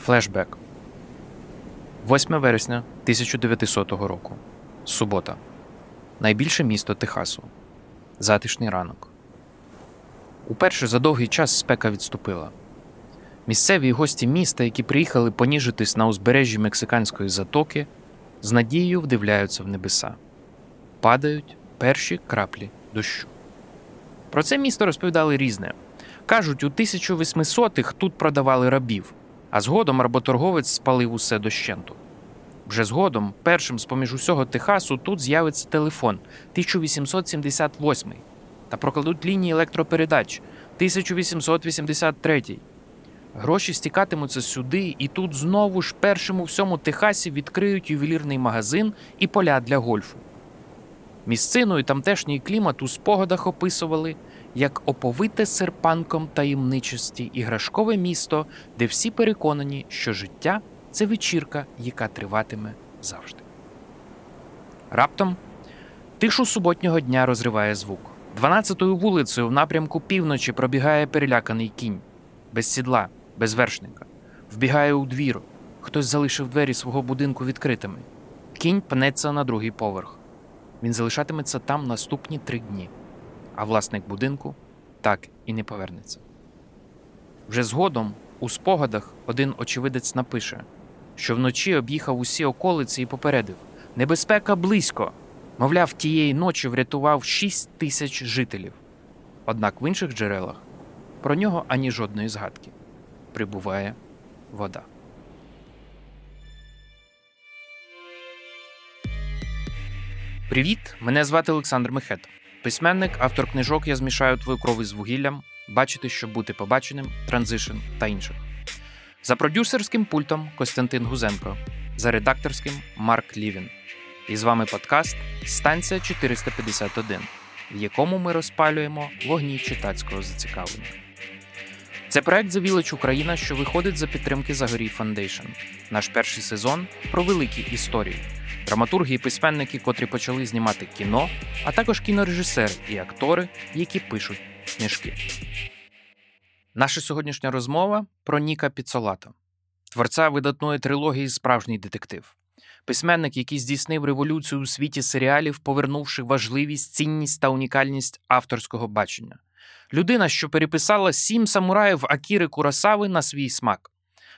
Флешбек. 8 вересня 1900 року. Субота. Найбільше місто Техасу. Затишний ранок. Уперше за довгий час спека відступила. Місцеві гості міста, які приїхали поніжитись на узбережжі Мексиканської затоки, з надією вдивляються в небеса. Падають перші краплі дощу. Про це місто розповідали різне. Кажуть, у 1800-х тут продавали рабів, а згодом работорговець спалив усе дощенту. Вже згодом, першим з поміж усього Техасу, тут з'явиться телефон 1878 та прокладуть лінії електропередач 1883. Гроші стікатимуться сюди, і тут знову ж першим у всьому Техасі відкриють ювелірний магазин і поля для гольфу. Місцину і тамтешній клімат у спогадах описували як оповите серпанком таємничості іграшкове місто, де всі переконані, що життя це вечірка, яка триватиме завжди. Раптом тишу суботнього дня розриває звук. 12-ю вулицею в напрямку півночі пробігає переляканий кінь, без сідла, без вершника. Вбігає у двір. Хтось залишив двері свого будинку відкритими. Кінь пнеться на другий поверх. Він залишатиметься там наступні три дні, а власник будинку так і не повернеться. Вже згодом у спогадах один очевидець напише, що вночі об'їхав усі околиці і попередив небезпека близько. Мовляв, тієї ночі врятував 6 тисяч жителів. Однак в інших джерелах про нього ані жодної згадки прибуває вода. Привіт! Мене звати Олександр Мехет. Письменник, автор книжок Я змішаю твою кров із вугіллям, бачити, щоб бути побаченим, транзишн та інших. За продюсерським пультом Костянтин Гузенко, за редакторським Марк Лівін. І з вами подкаст Станція 451, в якому ми розпалюємо вогні читацького зацікавлення. Це проект The Village Україна, що виходить за підтримки Загорій Foundation. Наш перший сезон про великі історії, драматурги і письменники, котрі почали знімати кіно, а також кінорежисери і актори, які пишуть книжки. Наша сьогоднішня розмова про Ніка Піцолата, творця видатної трилогії Справжній детектив. Письменник, який здійснив революцію у світі серіалів, повернувши важливість, цінність та унікальність авторського бачення. Людина, що переписала сім самураїв Акіри Курасави на свій смак.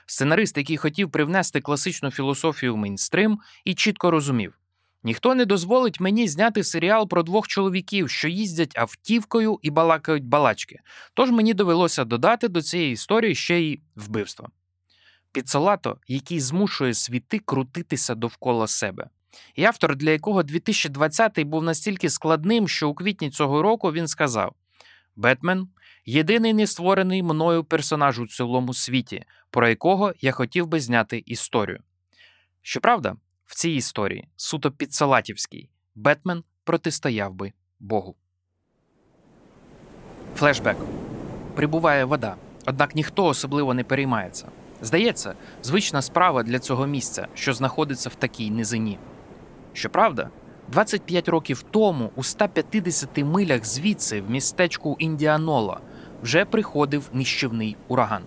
Сценарист, який хотів привнести класичну філософію в мейнстрим і чітко розумів: ніхто не дозволить мені зняти серіал про двох чоловіків, що їздять автівкою і балакають балачки. Тож мені довелося додати до цієї історії ще й вбивство. Піцолато, який змушує світи крутитися довкола себе. І автор, для якого 2020 був настільки складним, що у квітні цього року він сказав: Бетмен єдиний не створений мною персонаж у цілому світі, про якого я хотів би зняти історію. Щоправда, в цій історії, суто підсалатівській, Бетмен протистояв би Богу. Флешбек. Прибуває вода, однак ніхто особливо не переймається. Здається, звична справа для цього місця, що знаходиться в такій низині. Щоправда, 25 років тому, у 150 милях звідси, в містечку Індіанола, вже приходив нищівний ураган,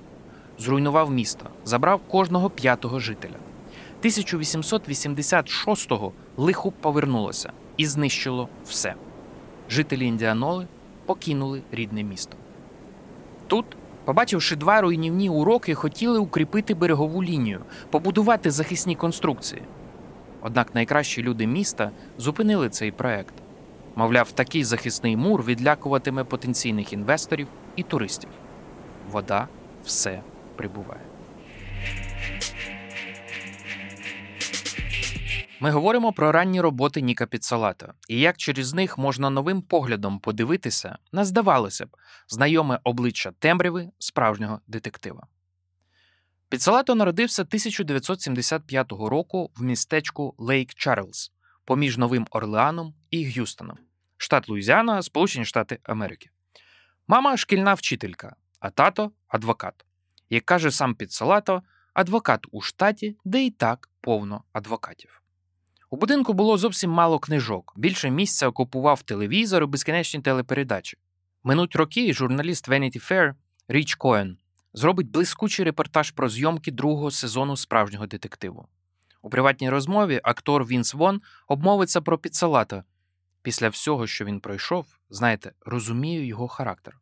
зруйнував місто, забрав кожного п'ятого жителя. 1886-го лихо повернулося і знищило все. Жителі Індіаноли покинули рідне місто. Тут, побачивши два руйнівні уроки, хотіли укріпити берегову лінію, побудувати захисні конструкції. Однак найкращі люди міста зупинили цей проект. Мовляв, такий захисний мур відлякуватиме потенційних інвесторів і туристів. Вода все прибуває. Ми говоримо про ранні роботи Ніка Піцалата і як через них можна новим поглядом подивитися на, здавалося б, знайоме обличчя темряви справжнього детектива. Піцалато народився 1975 року в містечку Лейк Чарльз поміж Новим Орлеаном і Г'юстоном, штат Луїзіана, Сполучені Штати Америки. Мама шкільна вчителька, а тато адвокат. Як каже сам Піцалато, адвокат у штаті, де і так повно адвокатів. У будинку було зовсім мало книжок, більше місця окупував телевізор і безкінечні телепередачі. Минуть роки, журналіст Vanity Fair Річ Коен зробить блискучий репортаж про зйомки другого сезону справжнього детективу. У приватній розмові актор Вінс Вон обмовиться про Піццалата. Після всього, що він пройшов, знаєте, розумію його характер.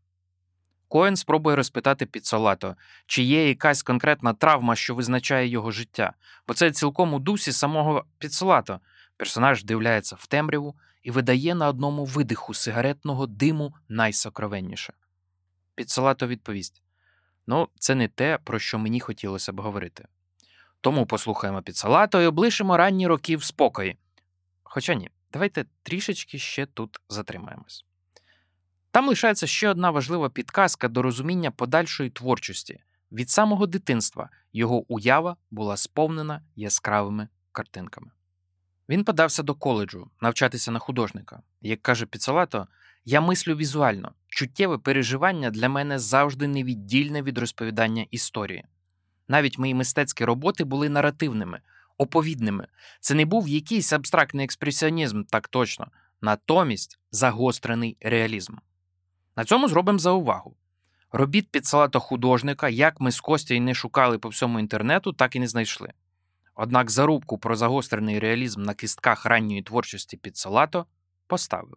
Коен спробує розпитати Піццалато, чи є якась конкретна травма, що визначає його життя, бо це цілком у дусі самого Піццалато. Персонаж вдивляється в темряву і видає на одному видиху сигаретного диму найсокровенніше. Піццалато відповість: Ну, це не те, про що мені хотілося б говорити. Тому послухаємо Піццалато і облишимо ранні роки в спокої. Хоча ні, давайте трішечки ще тут затримаємось. Там лишається ще одна важлива підказка до розуміння подальшої творчості. Від самого дитинства його уява була сповнена яскравими картинками. Він подався до коледжу навчатися на художника. Як каже Піцалато, я мислю візуально, чуттєве переживання для мене завжди невіддільне від розповідання історії. Навіть мої мистецькі роботи були наративними, оповідними. Це не був якийсь абстрактний експресіонізм, так точно, натомість загострений реалізм. На цьому зробимо заувагу. Робіт Піцалато художника, як ми з Костя не шукали по всьому інтернету, так і не знайшли. Однак зарубку про загострений реалізм на кістках ранньої творчості Піццалато поставили.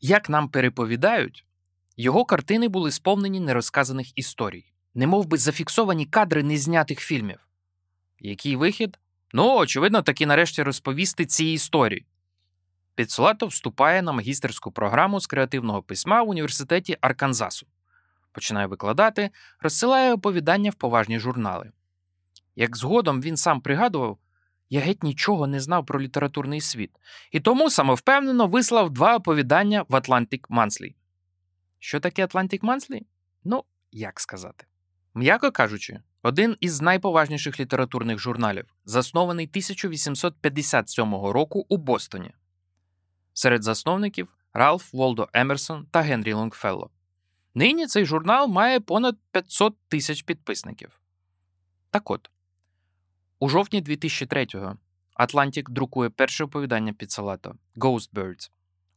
Як нам переповідають, його картини були сповнені нерозказаних історій, немов би зафіксовані кадри незнятих фільмів. Який вихід? Ну, очевидно, таки нарешті розповісти ці історії. Піццалато вступає на магістерську програму з креативного письма в університеті Арканзасу, починає викладати, розсилає оповідання в поважні журнали. Як згодом він сам пригадував, я геть нічого не знав про літературний світ, і тому самовпевнено вислав два оповідання в Atlantic Monthly. Що таке Atlantic Monthly? Ну, як сказати. М'яко кажучи, один із найповажніших літературних журналів, заснований 1857 року у Бостоні. Серед засновників Ралф Волдо Емерсон та Генрі Лонгфелло. Нині цей журнал має понад 500 тисяч підписників. Так от, у жовтні 2003-го Atlantic друкує перше оповідання Піцалато Ghost Birds.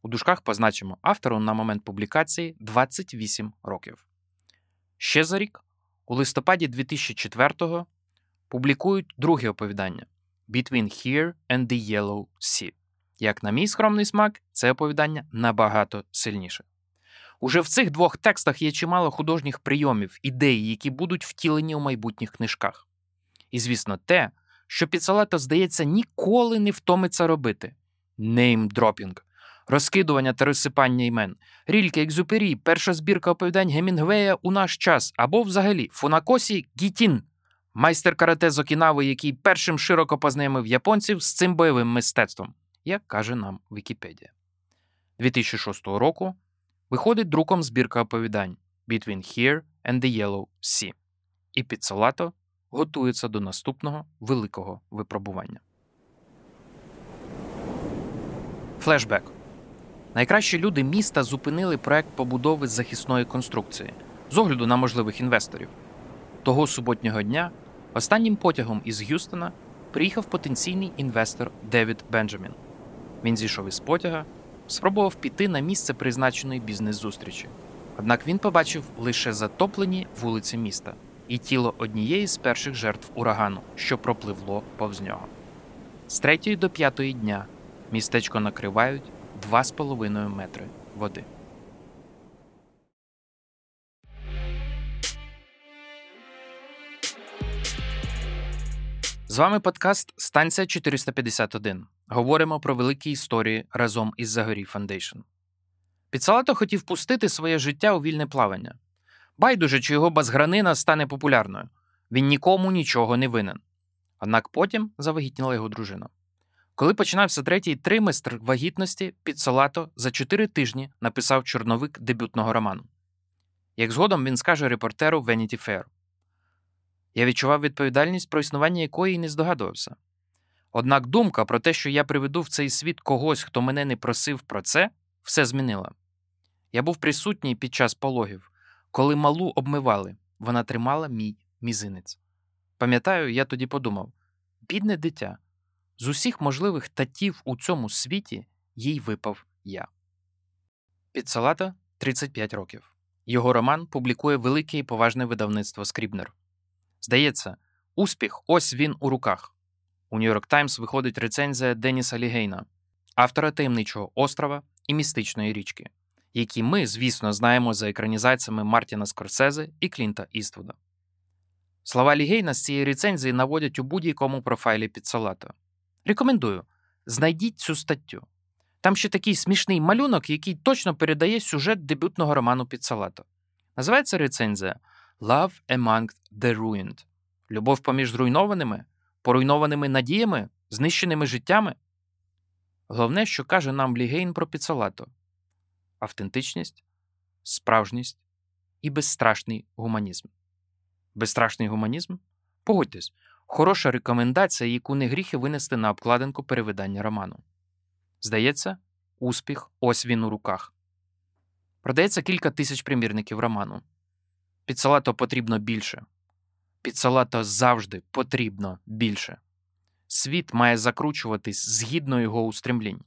У дужках позначимо автору на момент публікації 28 років. Ще за рік, у листопаді 2004-го, публікують друге оповідання Between Here and the Yellow Sea. Як на мій скромний смак, це оповідання набагато сильніше. Уже в цих двох текстах є чимало художніх прийомів, ідей, які будуть втілені у майбутніх книжках. І, звісно, те, що Піцалето, здається, ніколи не втомиться робити: неймдропінг, розкидування та розсипання імен, рільки екзюпері, перша збірка оповідань Гемінгвея у наш час, або взагалі Фунакосі Гітін, майстер карате з Окінави, який першим широко познайомив японців з цим бойовим мистецтвом, як каже нам Вікіпедія. 2006 року виходить друком збірка оповідань Between Here and the Yellow Sea. І Піцалато готується до наступного великого випробування. Флешбек. Найкращі люди міста зупинили проект побудови захисної конструкції з огляду на можливих інвесторів. Того суботнього дня останнім потягом із Г'юстона приїхав потенційний інвестор Девід Бенджамін. Він зійшов із потяга, спробував піти на місце призначеної бізнес-зустрічі. Однак він побачив лише затоплені вулиці міста і тіло однієї з перших жертв урагану, що пропливло повз нього. З третьої до п'ятої дня містечко накривають 2,5 метри води. З вами подкаст Станція 451. Говоримо про великі історії разом із Zagoriy Foundation. Підсалато хотів пустити своє життя у вільне плавання. Байдуже, чи його базгранина стане популярною. Він нікому нічого не винен. Однак потім завагітніла його дружина. Коли починався третій триместр вагітності, Підсалато за чотири тижні написав чорновик дебютного роману. Як згодом він скаже репортеру Vanity Fair. Я відчував відповідальність, про існування якої й не здогадувався. Однак думка про те, що я приведу в цей світ когось, хто мене не просив про це, все змінила. Я був присутній під час пологів, коли малу обмивали, вона тримала мій мізинець. Пам'ятаю, я тоді подумав: бідне дитя, з усіх можливих татів у цьому світі їй випав я. Піццолатто 35 років. Його роман публікує велике і поважне видавництво Скрібнер. Здається, успіх ось він у руках. У Нью-Йорк Таймс виходить рецензія Деніса Лігейна, автора таємничого острова і містичної річки, які ми, звісно, знаємо за екранізаціями Мартіна Скорсезе і Клінта Іствуда. Слова Лігейна з цієї рецензії наводять у будь-якому профайлі Піццалато. Рекомендую, знайдіть цю статтю. Там ще такий смішний малюнок, який точно передає сюжет дебютного роману Піццалато. Називається рецензія Love Among the Ruined. Любов поміж зруйнованими, поруйнованими надіями, знищеними життями. Головне, що каже нам Лігейн про Піццалато – автентичність, справжність і безстрашний гуманізм. Безстрашний гуманізм? Погодьтесь, хороша рекомендація, яку не гріхи винести на обкладинку перевидання роману. Здається, успіх ось він у руках. Продається кілька тисяч примірників роману. Під салато потрібно більше. Під салато завжди потрібно більше. Світ має закручуватись згідно його устремлінь.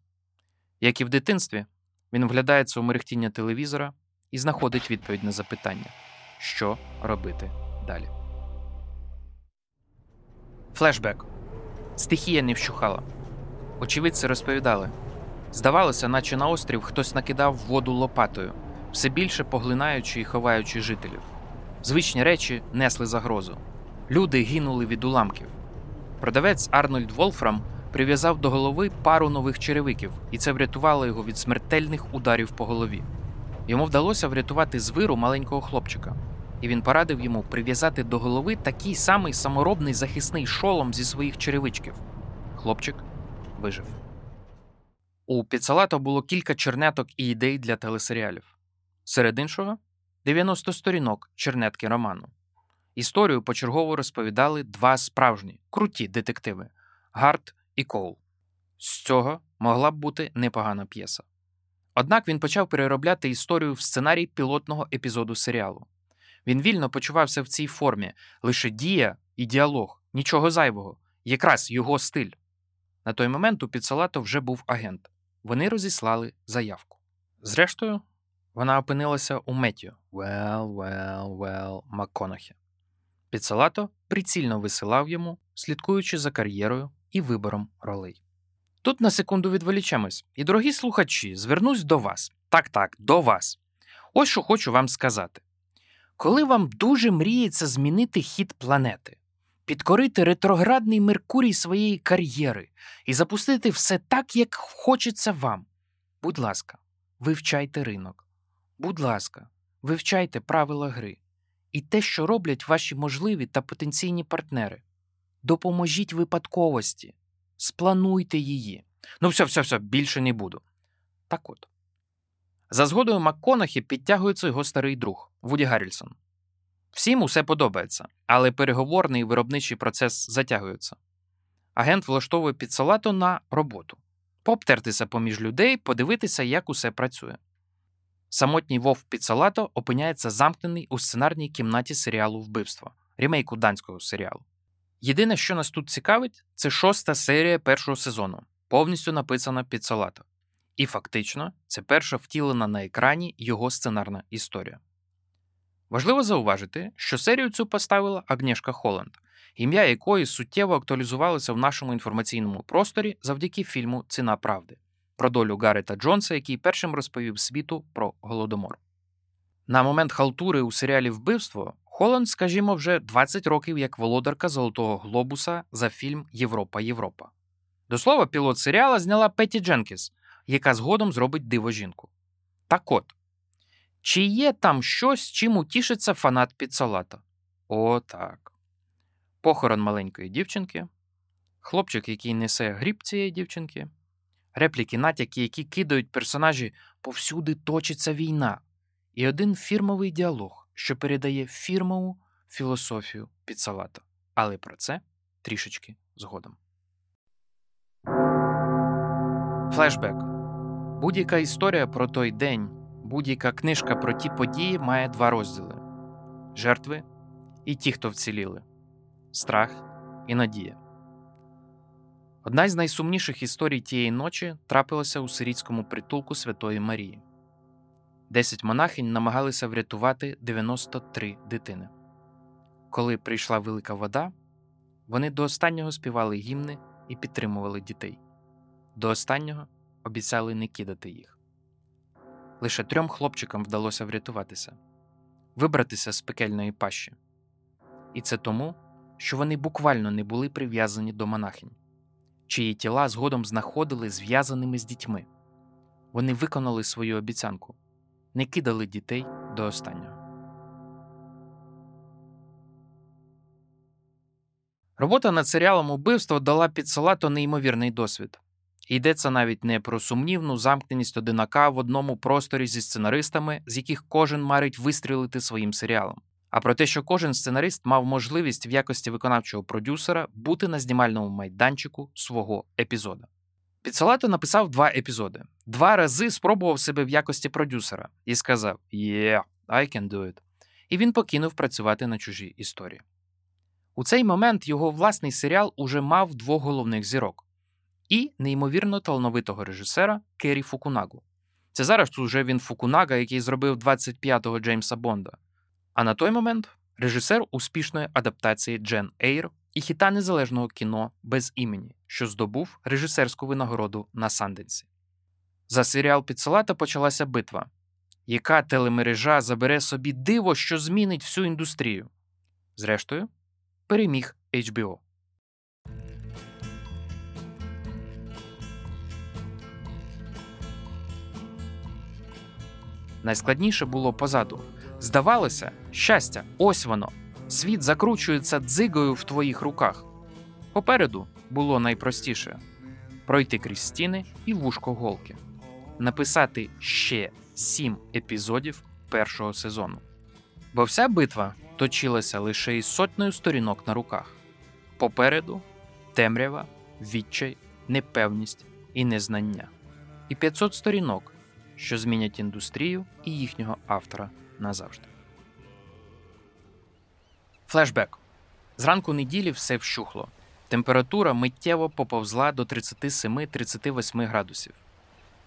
Як і в дитинстві, він вглядається у мерехтіння телевізора і знаходить відповідь на запитання, що робити далі. Флешбек. Стихія не вщухала. Очевидці розповідали. Здавалося, наче на острів хтось накидав воду лопатою, все більше поглинаючи і ховаючи жителів. Звичні речі несли загрозу. Люди гинули від уламків. Продавець Арнольд Волфрам прив'язав до голови пару нових черевиків, і це врятувало його від смертельних ударів по голові. Йому вдалося врятувати з виру маленького хлопчика, і він порадив йому прив'язати до голови такий самий саморобний захисний шолом зі своїх черевичків. Хлопчик вижив. У Піцалато було кілька чернеток і ідей для телесеріалів. Серед іншого 90 сторінок чернетки роману. Історію почергово розповідали два справжні круті детективи Гарт і Коул. З цього могла б бути непогана п'єса. Однак він почав переробляти історію в сценарій пілотного епізоду серіалу. Він вільно почувався в цій формі, лише дія і діалог, нічого зайвого, якраз його стиль. На той момент у Піцалато вже був агент. Вони розіслали заявку. Зрештою, вона опинилася у Меттю Well, well, well, МакКонахі. Піцалато прицільно висилав йому, слідкуючи за кар'єрою і вибором ролей. Тут на секунду відволічемось, і, дорогі слухачі, звернусь до вас. Так, так, до вас. Ось що хочу вам сказати. Коли вам дуже мріється змінити хід планети, підкорити ретроградний Меркурій своєї кар'єри і запустити все так, як хочеться вам, будь ласка, вивчайте ринок. Будь ласка, вивчайте правила гри і те, що роблять ваші можливі та потенційні партнери. Допоможіть випадковості, сплануйте її. Ну, все, все, все, більше не буду. Так от. За згодою МакКонахі підтягується його старий друг Вуді Гаррільсон. Всім усе подобається, але переговорний виробничий процес затягується. Агент влаштовує підсалато на роботу, пообтертися поміж людей, подивитися, як усе працює. Самотній вовк Підсалато опиняється замкнений у сценарній кімнаті серіалу Вбивство, рімейку данського серіалу. Єдине, що нас тут цікавить, це шоста серія першого сезону, повністю написана Підсалато. І фактично, це перша втілена на екрані його сценарна історія. Важливо зауважити, що серію цю поставила Агнєшка Холланд, ім'я якої суттєво актуалізувалося в нашому інформаційному просторі завдяки фільму Ціна правди про долю Гарета Джонса, який першим розповів світу про голодомор. На момент халтури у серіалі Вбивство Холланд, скажімо, вже 20 років як володарка Золотого Глобуса за фільм Європа Європа. До слова, пілот серіала зняла Петті Дженкіс, яка згодом зробить диво жінку. Так от, чи є там щось, чим утішиться фанат підсалата? О, так. Похорон маленької дівчинки, хлопчик, який несе гріб цієї дівчинки, репліки, натяки, які кидають персонажі повсюди точиться війна, і один фірмовий діалог, що передає фірмову філософію підсалата. Але про це трішечки згодом. Флешбек. Будь-яка історія про той день, будь-яка книжка про ті події має два розділи: жертви і ті, хто вціліли, страх і надія. Одна з найсумніших історій тієї ночі трапилася у сирійському притулку Святої Марії. 10 монахинь намагалися врятувати 93 дитини. Коли прийшла велика вода, вони до останнього співали гімни і підтримували дітей. До останнього обіцяли не кидати їх. Лише трьом хлопчикам вдалося врятуватися, вибратися з пекельної пащі. І це тому, що вони буквально не були прив'язані до монахинь, чиї тіла згодом знаходили зв'язаними з дітьми. Вони виконали свою обіцянку, не кидали дітей до останнього. Робота над серіалом убивство дала підсалато неймовірний досвід. Йдеться навіть не про сумнівну замкненість одинака в одному просторі зі сценаристами, з яких кожен марить вистрілити своїм серіалом, а про те, що кожен сценарист мав можливість в якості виконавчого продюсера бути на знімальному майданчику свого епізода. Підсалато написав два епізоди, два рази спробував себе в якості продюсера і сказав «Yeah, I can do it». І він покинув працювати на чужій історії. У цей момент його власний серіал уже мав двох головних зірок і неймовірно талановитого режисера Керрі Фукунагу. Це зараз уже він Фукунага, який зробив 25-го Джеймса Бонда. А на той момент режисер успішної адаптації Джен Ейр і хіта незалежного кіно без імені, що здобув режисерську винагороду на Санденсі. За серіал Підсалата почалася битва, яка телемережа забере собі диво, що змінить всю індустрію. Зрештою, переміг HBO. Найскладніше було позаду. Здавалося, щастя, ось воно. Світ закручується дзигою в твоїх руках. Попереду було найпростіше пройти крізь стіни і вушко голки, написати ще сім епізодів першого сезону. Бо вся битва точилася лише із сотнею сторінок на руках. Попереду темрява, відчай, непевність і незнання. І 500 сторінок, що змінять індустрію і їхнього автора назавжди. Флешбек. Зранку неділі все вщухло. Температура миттєво поповзла до 37-38 градусів.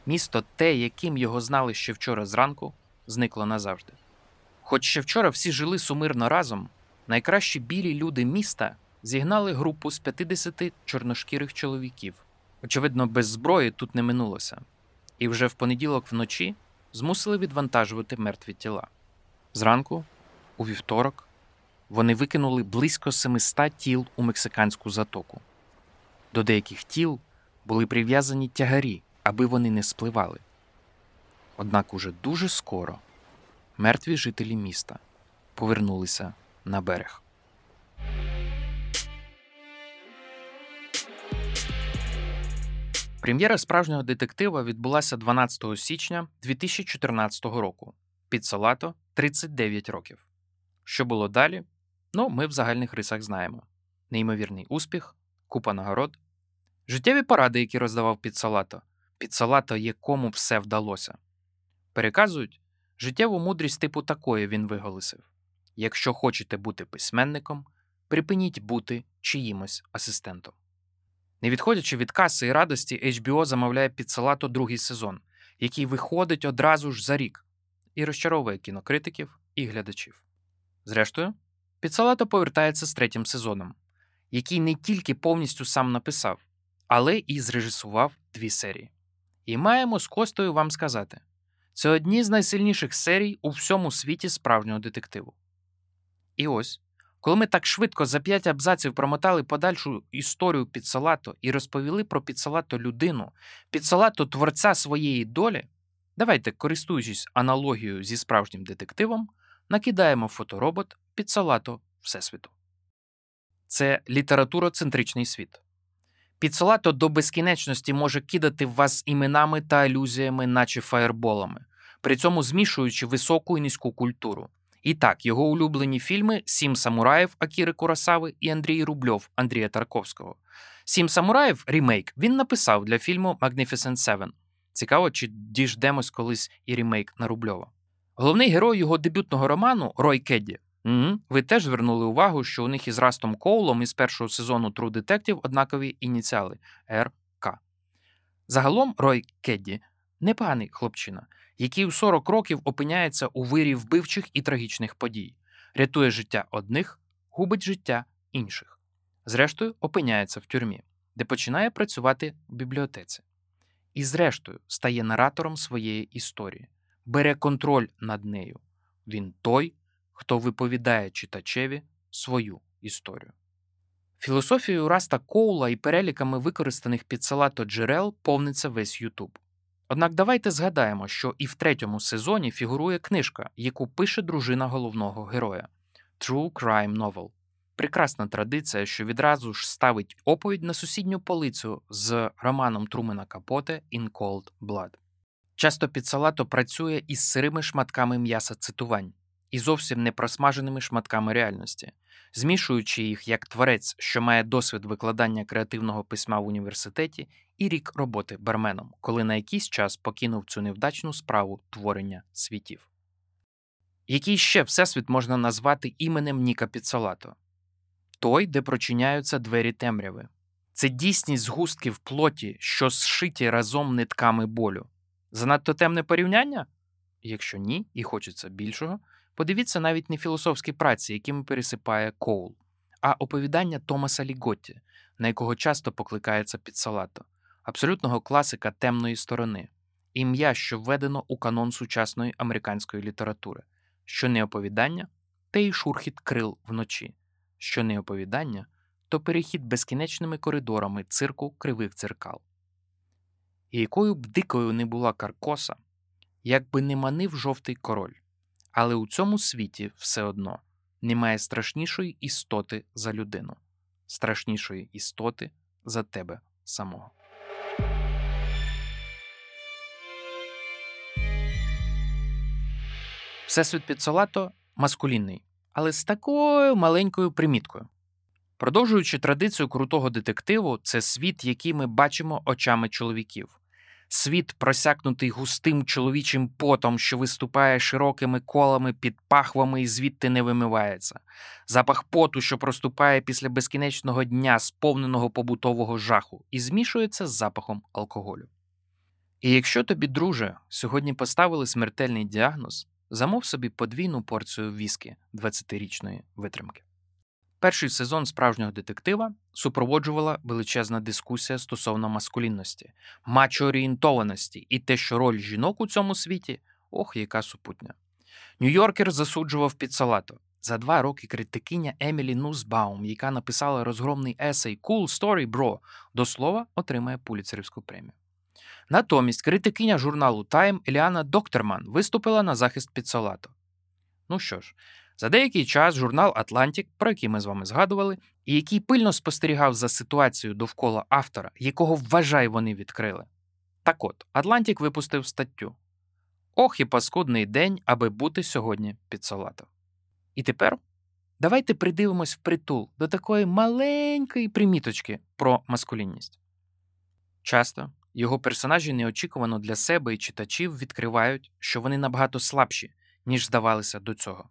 Місто, те, яким його знали ще вчора зранку, зникло назавжди. Хоч ще вчора всі жили сумирно разом, найкращі білі люди міста зігнали групу з 50 чорношкірих чоловіків. Очевидно, без зброї тут не минулося, і вже в понеділок вночі змусили відвантажувати мертві тіла. Зранку, у вівторок, вони викинули близько 700 тіл у мексиканську затоку. До деяких тіл були прив'язані тягарі, аби вони не спливали. Однак уже дуже скоро мертві жителі міста повернулися на берег. Прем'єра справжнього детектива відбулася 12 січня 2014 року. Під Салато 39 років. Що було далі? Ну, ми в загальних рисах знаємо: неймовірний успіх, купа нагород, життєві поради, які роздавав під Салато, під Салато якому все вдалося. Переказують, життєву мудрість типу такої він виголосив: якщо хочете бути письменником, припиніть бути чиїмось асистентом. Не відходячи від каси і радості, HBO замовляє під Салато другий сезон, який виходить одразу ж за рік і розчаровує кінокритиків і глядачів. Зрештою, Підсалато повертається з третім сезоном, який не тільки повністю сам написав, але і зрежисував дві серії. І маємо з Костою вам сказати: це одні з найсильніших серій у всьому світі справжнього детективу. І ось, коли ми так швидко за п'ять абзаців промотали подальшу історію Підсалато і розповіли про Підсалато людину, Підсалато творця своєї долі, давайте, користуючись аналогією зі справжнім детективом, накидаємо фоторобот під салато Всесвіту. Це літературоцентричний світ. Підсалато до безкінечності може кидати вас іменами та алюзіями, наче фаєрболами, при цьому змішуючи високу і низьку культуру. І так, його улюблені фільми Сім самураїв Акіри Курасави і Андрій Рубльов Андрія Тарковського. Сім самураїв ремейк він написав для фільму Magnificent Seven. Цікаво, чи діждемось колись і ремейк на Рубльова. Головний герой його дебютного роману Рой Кедді. Угу. Ви теж звернули увагу, що у них із Растом Коулом із першого сезону True Detective однакові ініціали РК. Загалом Рой Кедді непоганий хлопчина, який у 40 років опиняється у вирі вбивчих і трагічних подій, рятує життя одних, губить життя інших. Зрештою, опиняється в тюрмі, де починає працювати в бібліотеці. І, зрештою, стає наратором своєї історії, бере контроль над нею. Він той, хто виповідає читачеві свою історію. Філософією Раста Коула і переліками використаних під салато джерел повниться весь Ютуб. Однак давайте згадаємо, що і в третьому сезоні фігурує книжка, яку пише дружина головного героя True Crime Novel. Прекрасна традиція, що відразу ж ставить оповідь на сусідню полицю з романом Трумена Капоте In Cold Blood. Часто підсалато працює із сирими шматками м'яса цитувань і зовсім не просмаженими шматками реальності, змішуючи їх як творець, що має досвід викладання креативного письма в університеті, і рік роботи барменом, коли на якийсь час покинув цю невдачну справу творення світів. Який ще всесвіт можна назвати іменем Ніка Підсалато? Той, де прочиняються двері темряви. Це дійсність згустків плоті, що зшиті разом нитками болю. Занадто темне порівняння? Якщо ні, і хочеться більшого, подивіться навіть не філософські праці, якими пересипає Коул, а оповідання Томаса Ліготті, на якого часто покликається Підсалато, абсолютного класика темної сторони, ім'я, що введено у канон сучасної американської літератури, що не оповідання, те й шурхіт крил вночі, що не оповідання, то перехід безкінечними коридорами цирку кривих дзеркал. І якою б дикою не була Каркоса, як би не манив жовтий король, але у цьому світі все одно немає страшнішої істоти за людину, страшнішої істоти за тебе самого. Всесвіт Піццолато маскулінний, але з такою маленькою приміткою. Продовжуючи традицію крутого детективу, це світ, який ми бачимо очами чоловіків. Світ, просякнутий густим чоловічим потом, що виступає широкими колами під пахвами і звідти не вимивається, запах поту, що проступає після безкінечного дня, сповненого побутового жаху, і змішується з запахом алкоголю. І якщо тобі, друже, сьогодні поставили смертельний діагноз, замов собі подвійну порцію віскі 20-річної витримки. Перший сезон справжнього детектива супроводжувала величезна дискусія стосовно маскулінності, мачоорієнтованості і те, що роль жінок у цьому світі ох, яка супутня. Нью-Йоркер засуджував Піццолатто. За два роки критикиня Емілі Нусбаум, яка написала розгромний есей Cool Story, Bro, до слова, отримає пулітцерівську премію. Натомість критикиня журналу Time Еліана Доктерман виступила на захист Піццолатто. Ну що ж, за деякий час журнал Атлантік, про який ми з вами згадували, і який пильно спостерігав за ситуацією довкола автора, якого вважай вони відкрили. Так от, Атлантік випустив статтю Ох і паскудний день, аби бути сьогодні Піццолаттом. І тепер давайте придивимось впритул до такої маленької приміточки про маскулінність. Часто його персонажі неочікувано для себе і читачів відкривають, що вони набагато слабші, ніж здавалися до цього.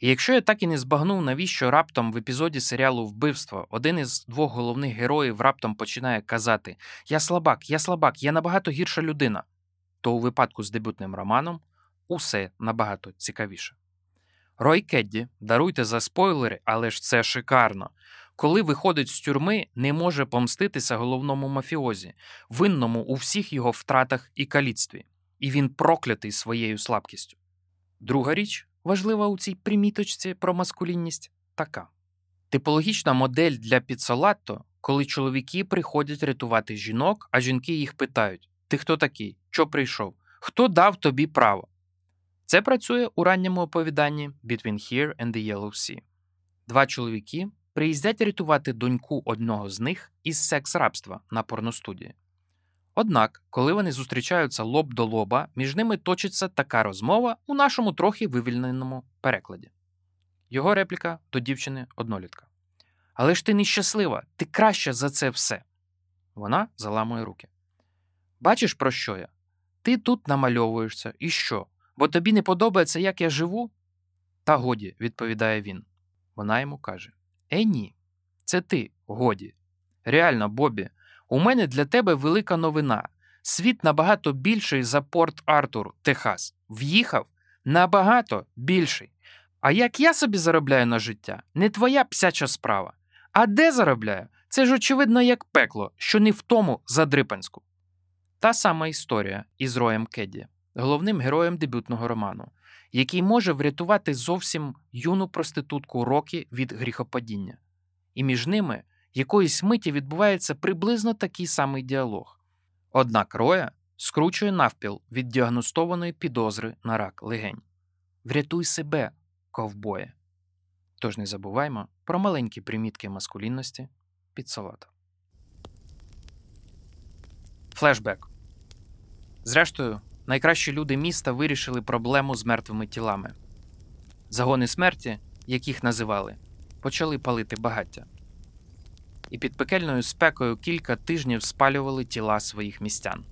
І якщо я так і не збагнув, навіщо раптом в епізоді серіалу Вбивство один із двох головних героїв раптом починає казати Я слабак, я слабак, я набагато гірша людина, то у випадку з дебютним романом усе набагато цікавіше. Рой Кедді, даруйте за спойлери, але ж це шикарно. Коли виходить з тюрми, не може помститися головному мафіозі, винному у всіх його втратах і каліцтві, і він проклятий своєю слабкістю. Друга річ, важлива у цій приміточці про маскулінність, така: типологічна модель для підсалатто, коли чоловіки приходять рятувати жінок, а жінки їх питають: Ти хто такий? Що прийшов? Хто дав тобі право? Це працює у ранньому оповіданні Between Here and the Yellow Sea. Два чоловіки приїздять рятувати доньку одного з них із секс-рабства на порностудії. Однак, коли вони зустрічаються лоб до лоба, між ними точиться така розмова у нашому трохи вивільненому перекладі. Його репліка до дівчини однолітка. Але ж ти нещаслива, ти краща за це все. Вона заламує руки. Бачиш, про що я? Ти тут намальовуєшся, і що? Бо тобі не подобається, як я живу? Та годі, відповідає він. Вона йому каже: Е, ні, це ти, годі. Реально, Бобі, у мене для тебе велика новина. Світ набагато більший за Порт Артур, Техас. В'їхав набагато більший. А як я собі заробляю на життя, не твоя псяча справа. А де заробляю? Це ж очевидно як пекло, що не в тому задрипанську. Та сама історія із Роєм Кедді, головним героєм дебютного роману, який може врятувати зовсім юну проститутку Рокі від гріхопадіння. І між ними якоїсь миті відбувається приблизно такий самий діалог. Однак Роя скручує навпіл від діагностованої підозри на рак легень. Врятуй себе, ковбоє. Тож не забуваймо про маленькі примітки маскулінності під салата. Флешбек. Зрештою, найкращі люди міста вирішили проблему з мертвими тілами. Загони смерті, яких називали, почали палити багаття. І під пекельною спекою кілька тижнів спалювали тіла своїх містян,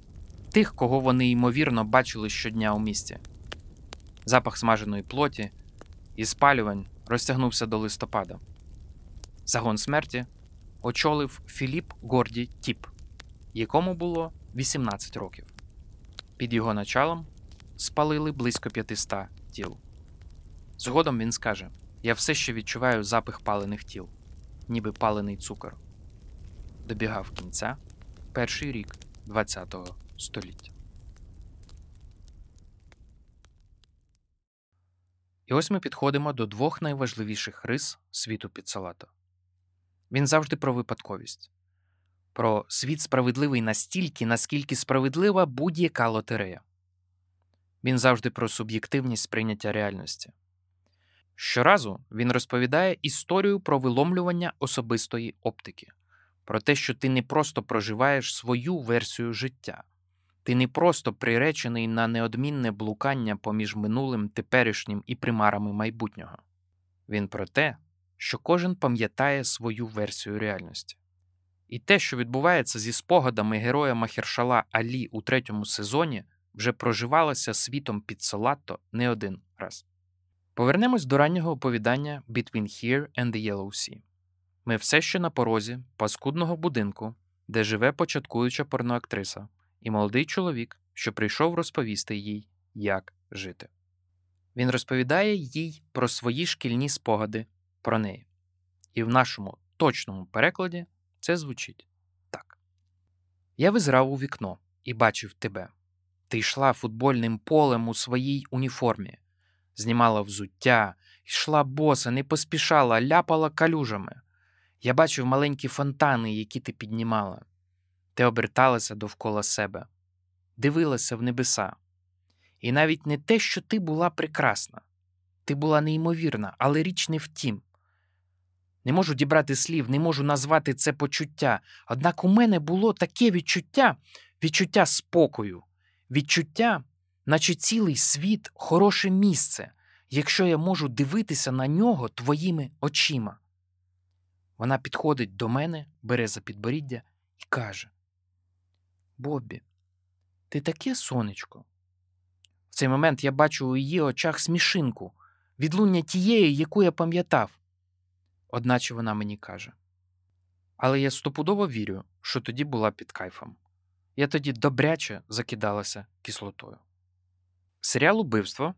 тих, кого вони ймовірно бачили щодня у місті. Запах смаженої плоті і спалювань розтягнувся до листопада. Загон смерті очолив Філіп Горді Тіп, якому було 18 років. Під його началом спалили близько 500 тіл. Згодом він скаже: Я все ще відчуваю запах палених тіл, ніби палений цукор. Добігав кінця перший рік ХХ століття. І ось ми підходимо до двох найважливіших рис світу Піццалато. Він завжди про випадковість, про світ справедливий настільки, наскільки справедлива будь-яка лотерея. Він завжди про суб'єктивність сприйняття реальності. Щоразу він розповідає історію про виломлювання особистої оптики, про те, що ти не просто проживаєш свою версію життя, ти не просто приречений на неодмінне блукання поміж минулим, теперішнім і примарами майбутнього. Він про те, що кожен пам'ятає свою версію реальності. І те, що відбувається зі спогадами героя Махершала Алі у третьому сезоні, вже проживалося світом під Салатто не один раз. Повернемось до раннього оповідання Between Here and the Yellow Sea. Ми все ще на порозі паскудного будинку, де живе початкуюча порноактриса, і молодий чоловік, що прийшов розповісти їй, як жити. Він розповідає їй про свої шкільні спогади про неї. І в нашому точному перекладі це звучить так: Я визирав у вікно і бачив тебе. Ти йшла футбольним полем у своїй уніформі, знімала взуття, йшла боса, не поспішала, ляпала калюжами. Я бачив маленькі фонтани, які ти піднімала. Ти оберталася довкола себе, дивилася в небеса. І навіть не те, що ти була прекрасна, ти була неймовірна, але річ не в тім. Не можу дібрати слів, не можу назвати це почуття. Однак у мене було таке відчуття, відчуття спокою, відчуття, наче цілий світ хороше місце, якщо я можу дивитися на нього твоїми очима. Вона підходить до мене, бере за підборіддя і каже: Бобі, ти таке сонечко. В цей момент я бачу у її очах смішинку, відлуння тієї, яку я пам'ятав. Одначе вона мені каже. Але я стопудово вірю, що тоді була під кайфом. Я тоді добряче закидалася кислотою. Серіал Убивство,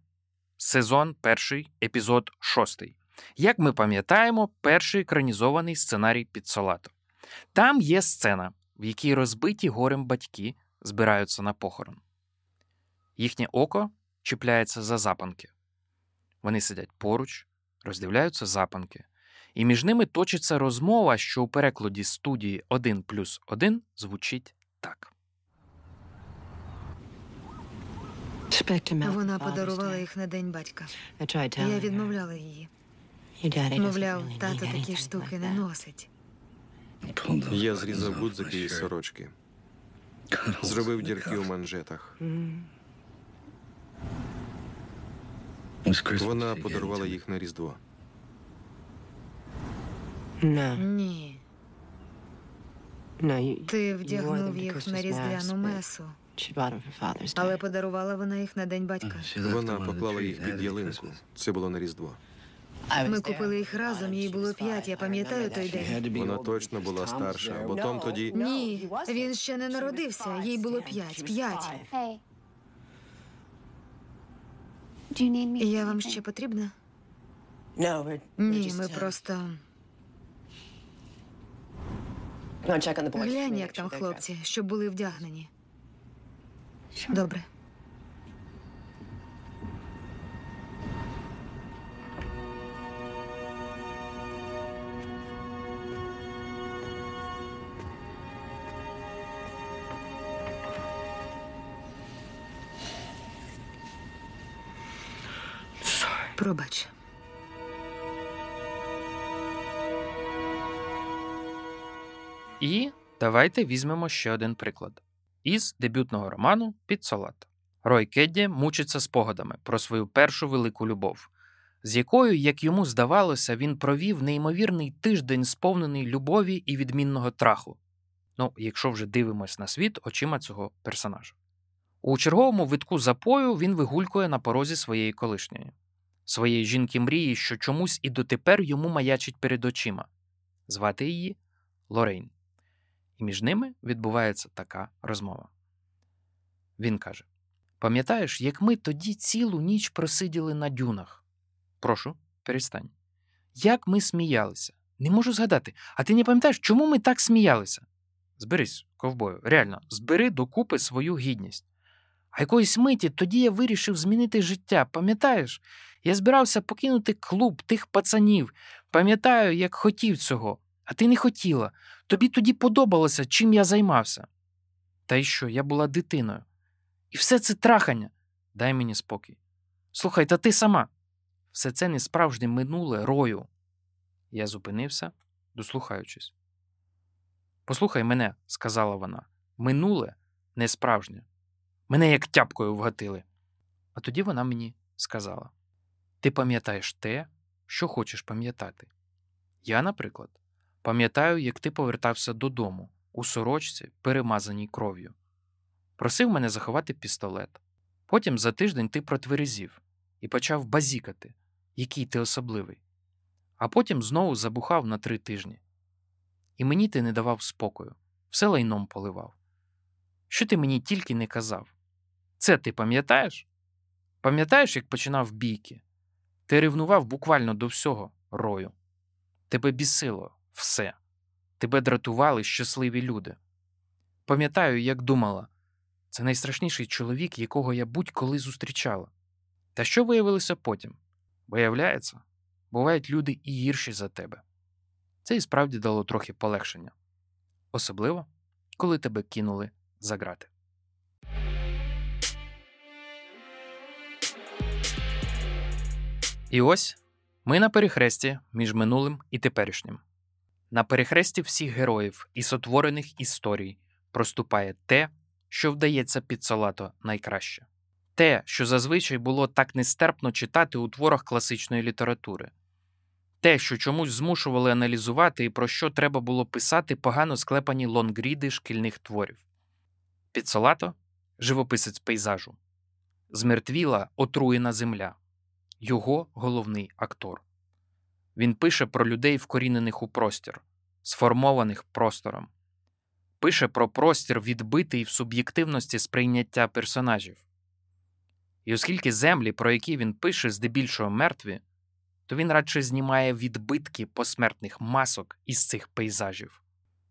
сезон перший, епізод шостий. Як ми пам'ятаємо, перший екранізований сценарій під Салато. Там є сцена, в якій розбиті горем батьки збираються на похорон. Їхнє око чіпляється за запанки. Вони сидять поруч, роздивляються запанки, і між ними точиться розмова, що у перекладі студії 1 плюс 1 звучить так. Вона подарувала їх на день батька. Я відмовляла її. Мовляв, тато такі штуки не носить. Я зрізав гудзики із сорочки, зробив дірки у манжетах. Вона подарувала їх на Різдво. Ні. Ти вдягнув їх на різдвяну месу, але подарувала вона їх на день батька. Вона поклала їх під ялинку. Це було на Різдво. Ми купили їх разом, їй було п'ять, я пам'ятаю той день. Вона точно була старша, бо Том тоді. Ні, він ще не народився, їй було п'ять. П'ять. Я вам ще потрібна? Ні, ми просто глянь, як там хлопці, щоб були вдягнені. Добре. Пробач. І давайте візьмемо ще один приклад із дебютного роману Підсолат. Рой Кедді мучиться спогадами про свою першу велику любов, з якою, як йому здавалося, він провів неймовірний тиждень, сповнений любові і відмінного траху. Ну, якщо вже дивимось на світ очима цього персонажа. У черговому витку запою він вигулькує на порозі своєї колишньої, своєї жінки мрії, що чомусь і дотепер йому маячить перед очима. Звати її Лорейн. І між ними відбувається така розмова. Він каже: Пам'ятаєш, як ми тоді цілу ніч просиділи на дюнах? Прошу, перестань. Як ми сміялися? Не можу згадати. А ти не пам'ятаєш, чому ми так сміялися? Зберись, ковбою, реально, збери докупи свою гідність. А якоїсь миті тоді я вирішив змінити життя. Пам'ятаєш? Я збирався покинути клуб тих пацанів. Пам'ятаю, як хотів цього, а ти не хотіла. Тобі тоді подобалося, чим я займався. Та й що, я була дитиною. І все це трахання. Дай мені спокій. Слухай, та ти сама. Все це не справжнє минуле рою. Я зупинився, дослухаючись. Послухай мене, сказала вона, минуле не справжнє. Мене як тяпкою вгатили. А тоді вона мені сказала: Ти пам'ятаєш те, що хочеш пам'ятати. Я, наприклад, пам'ятаю, як ти повертався додому у сорочці, перемазаній кров'ю. Просив мене заховати пістолет. Потім за тиждень ти протверезів і почав базікати, який ти особливий. А потім знову забухав на три тижні. І мені ти не давав спокою, все лайном поливав. Що ти мені тільки не казав? Це ти пам'ятаєш? Пам'ятаєш, як починав бійки? Ти ревнував буквально до всього рою. Тебе бісило все. Тебе дратували щасливі люди. Пам'ятаю, як думала, це найстрашніший чоловік, якого я будь-коли зустрічала. Та що виявилося потім? Виявляється, бувають люди і гірші за тебе. Це і справді дало трохи полегшення. Особливо, коли тебе кинули за грати. І ось ми на перехресті між минулим і теперішнім. На перехресті всіх героїв і сотворених історій проступає те, що вдається під салато найкраще. Те, що зазвичай було так нестерпно читати у творах класичної літератури, те, що чомусь змушували аналізувати і про що треба було писати погано склепані лонгріди шкільних творів. Підсолато живописець пейзажу, змертвіла отруєна земля, його головний актор. Він пише про людей, вкорінених у простір, сформованих простором, пише про простір, відбитий в суб'єктивності сприйняття персонажів. І оскільки землі, про які він пише, здебільшого мертві, то він радше знімає відбитки посмертних масок із цих пейзажів,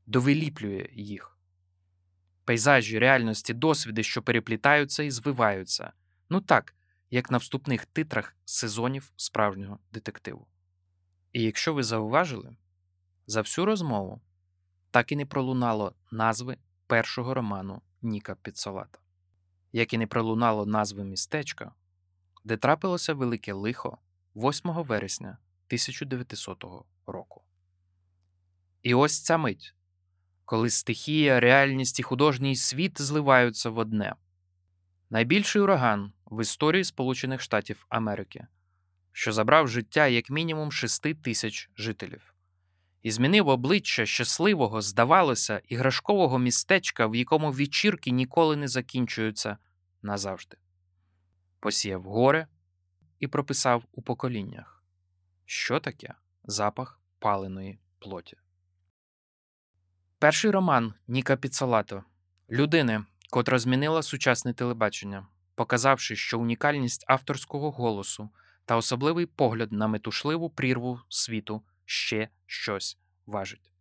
довиліплює їх. Пейзажі реальності досвіди, що переплітаються і звиваються, ну так, як на вступних титрах сезонів справжнього детективу. І якщо ви зауважили, за всю розмову так і не пролунало назви першого роману Ніка Підсолата, як і не пролунало назви містечка, де трапилося велике лихо 8 вересня 1900 року. І ось ця мить, коли стихія, реальність і художній світ зливаються в одне. Найбільший ураган в історії Сполучених Штатів Америки, що забрав життя як мінімум 6 тисяч жителів, і змінив обличчя щасливого, здавалося, іграшкового містечка, в якому вечірки ніколи не закінчуються назавжди. Посіяв горе і прописав у поколіннях, що таке запах паленої плоті. Перший роман Ніка Піцалато людини, котра змінила сучасне телебачення, показавши, що унікальність авторського голосу та особливий погляд на метушливу прірву світу ще щось важить.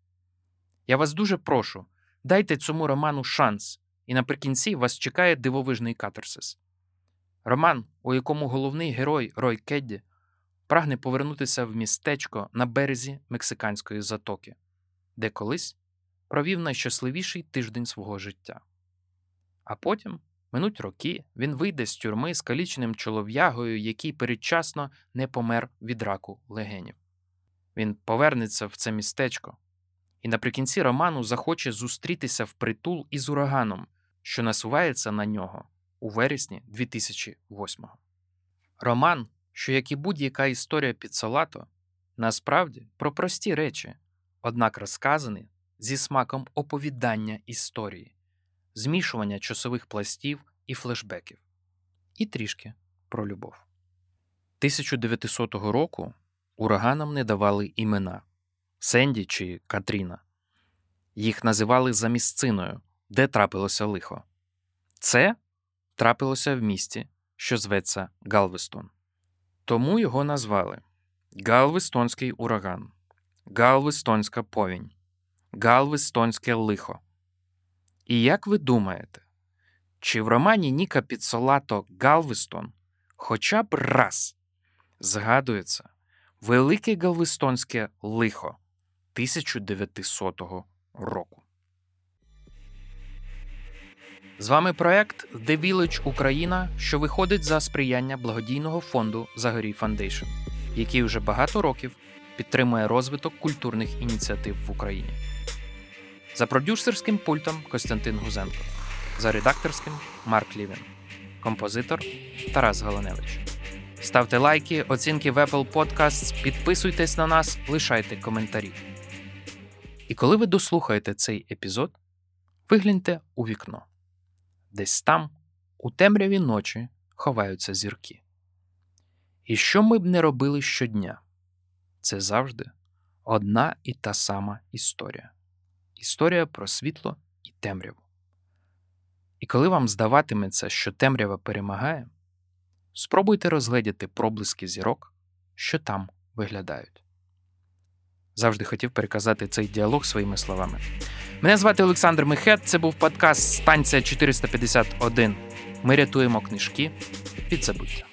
Я вас дуже прошу, дайте цьому роману шанс, і наприкінці вас чекає дивовижний катарсис. Роман, у якому головний герой Рой Кедді прагне повернутися в містечко на березі мексиканської затоки, де колись провів найщасливіший тиждень свого життя. А потім, минуть роки, він вийде з тюрми з каліченим чолов'ягою, який передчасно не помер від раку легенів. Він повернеться в це містечко і наприкінці роману захоче зустрітися в притул із ураганом, що насувається на нього у вересні 2008-го. Роман, що як і будь-яка історія Піццолато, насправді про прості речі, однак розказаний зі смаком оповідання історії, змішування часових пластів і флешбеків, і трішки про любов. 1900 року ураганам не давали імена Сенді чи Катріна. Їх називали за місциною, де трапилося лихо. Це трапилося в місті, що зветься Галвестон. Тому його назвали Галвестонський ураган, Галвестонська повінь, Галвестонське лихо. І як ви думаєте, чи в романі Ніка Піцолато Галвестон хоча б раз згадується Велике Галвестонське лихо 1900 року? З вами проект The Village Україна, що виходить за сприяння благодійного фонду Загорій Foundation, який вже багато років підтримує розвиток культурних ініціатив в Україні. За продюсерським пультом Костянтин Гузенко, за редакторським Марк Лівін, композитор Тарас Галаневич. Ставте лайки, оцінки в Apple Podcasts, підписуйтесь на нас, лишайте коментарі. І коли ви дослухаєте цей епізод, вигляньте у вікно. Десь там, у темряві ночі, ховаються зірки. І що ми б не робили щодня, це завжди одна і та сама історія історія про світло і темряву. І коли вам здаватиметься, що темрява перемагає, спробуйте розгледіти проблиски зірок, що там виглядають. Завжди хотів переказати цей діалог своїми словами. Мене звати Олександр Михет. Це був подкаст Станція 451. Ми рятуємо книжки від забуття.